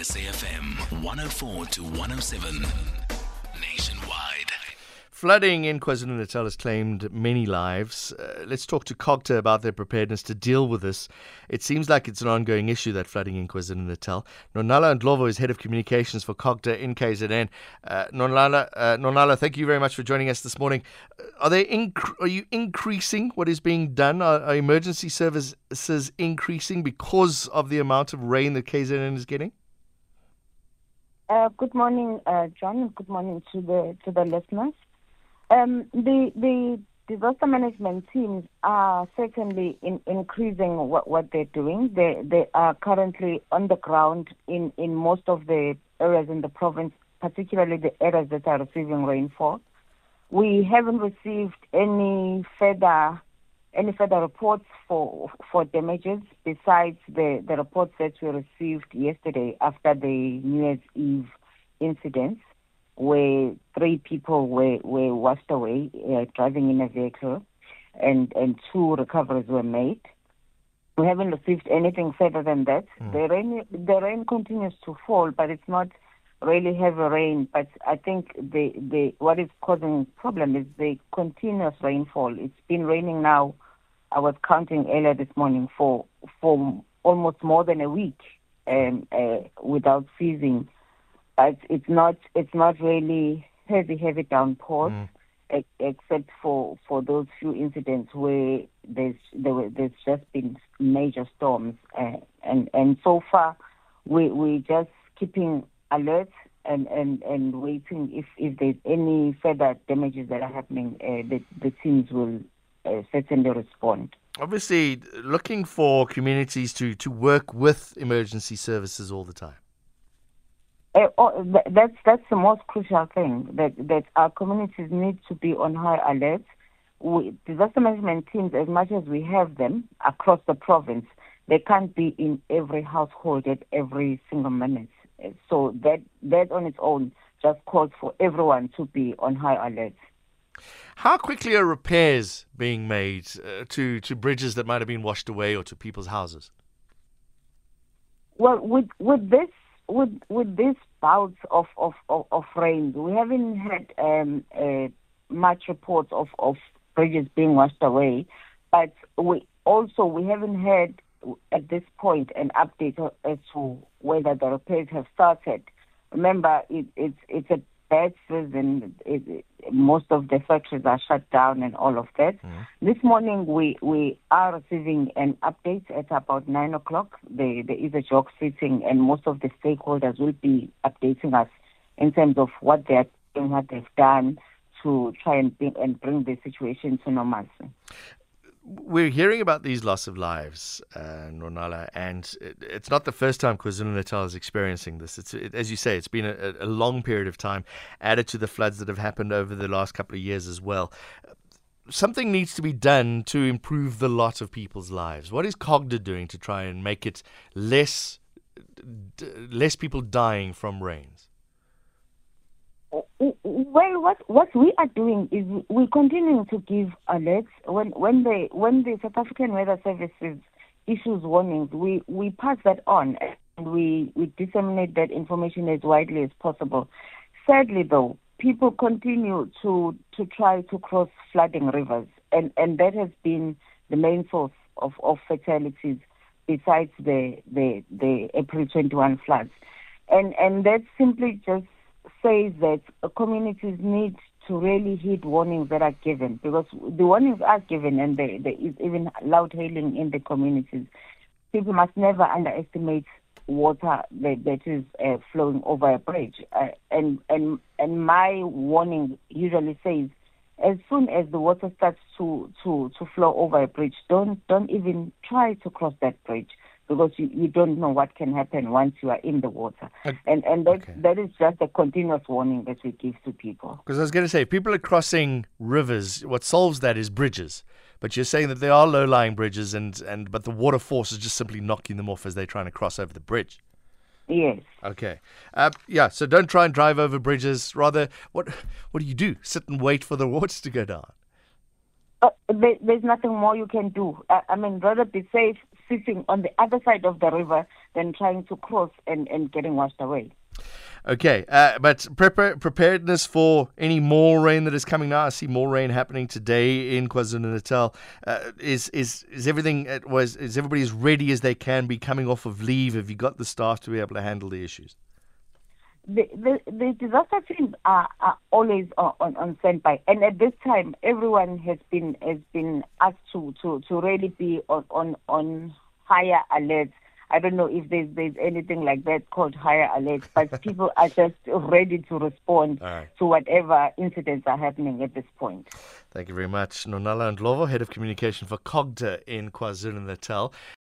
SAFM 104 to 107. Nationwide. Flooding in KwaZulu Natal has claimed many lives. Uh, let's talk to COGTA about their preparedness to deal with this. It seems like it's an ongoing issue, that flooding in KwaZulu Natal. Nonala Ndlovu is head of communications for COGTA in KZN. Uh, Nonala, uh, Nonala, thank you very much for joining us this morning. Uh, are, they inc- are you increasing what is being done? Are, are emergency services increasing because of the amount of rain that KZN is getting? Uh, good morning, uh, John, good morning to the to the listeners. Um, the the disaster management teams are certainly in, increasing what, what they're doing. They they are currently on the ground in, in most of the areas in the province, particularly the areas that are receiving rainfall. We haven't received any further any further reports for for damages besides the, the reports that we received yesterday after the New Year's Eve incidents where three people were, were washed away uh, driving in a vehicle and, and two recoveries were made. We haven't received anything further than that. Mm. The rain the rain continues to fall, but it's not really heavy rain. But I think the, the what is causing problem is the continuous rainfall. It's been raining now. I was counting earlier this morning for for almost more than a week um, uh, without ceasing but it's not it's not really heavy heavy downpours. Mm. Except for, for those few incidents where there's there were, there's just been major storms, uh, and and so far we we're just keeping alert and, and, and waiting if, if there's any further damages that are happening, uh, the, the teams will uh, certainly respond. Obviously, looking for communities to, to work with emergency services all the time. Uh, oh, that's that's the most crucial thing that that our communities need to be on high alert. We, disaster management teams, as much as we have them across the province, they can't be in every household at every single minute. So that that on its own just calls for everyone to be on high alert. How quickly are repairs being made uh, to to bridges that might have been washed away or to people's houses? Well, with with this with with these bouts of of of, of rain, we haven't had um, uh, much reports of of bridges being washed away, but we also we haven't had at this point an update as to whether the repairs have started. Remember, it, it's it's a bad season. It, it, most of the factories are shut down and all of that. Mm. This morning we, we are receiving an update at about nine o'clock. There, there is a JOC sitting and most of the stakeholders will be updating us in terms of what they're doing, what they've done to try and bring, and bring the situation to normalcy we're hearing about these loss of lives, uh, Nonala, and it, it's not the first time KwaZulu Natal is experiencing this. It's it, as you say, it's been a, a, long period of time, added to the floods that have happened over the last couple of years as well. Something needs to be done to improve the lot of people's lives. What is COGTA doing to try and make it less d- less people dying from rains? Well, what what we are doing is we're continuing to give alerts when when the when the South African Weather Services issues warnings, we we pass that on and we we disseminate that information as widely as possible. Sadly, though, people continue to to try to cross flooding rivers, and and that has been the main source of of fatalities besides the the the April 21 floods, and and that simply just says that communities need to really heed warnings that are given because the warnings are given and there, is even loud hailing in the communities. People must never underestimate water that, that is uh, flowing over a bridge. Uh, and, and, and my warning usually says as soon as the water starts to, to, to flow over a bridge, don't, don't even try to cross that bridge because you, you don't know what can happen once you are in the water. Uh, and and that, okay. that is just a continuous warning that we give to people. Because I was going to say, if people are crossing rivers, what solves that is bridges. But you're saying that there are low-lying bridges, and, and but the water force is just simply knocking them off as they're trying to cross over the bridge. Yes. Okay. Uh, yeah. So don't try and drive over bridges. Rather, what what do you do? Sit and wait for the water to go down. Uh, there, there's nothing more you can do. Uh, I mean, rather be safe sitting on the other side of the river than trying to cross and, and getting washed away. Okay, uh, but prepar- preparedness for any more rain that is coming now. I see more rain happening today in KwaZulu Natal. Uh, is is is everything was is everybody as ready as they can be coming off of leave? Have you got the staff to be able to handle the issues? The, the, the disaster teams are, are always on, on, on standby, and at this time, everyone has been has been asked to, to, to really be on, on on higher alert I don't know if there's there's anything like that called higher alert, but people are just ready to respond right. to whatever incidents are happening at this point. Thank you very much, Nonala Ndlovu, Head of Communication for Cogta in KwaZulu Natal.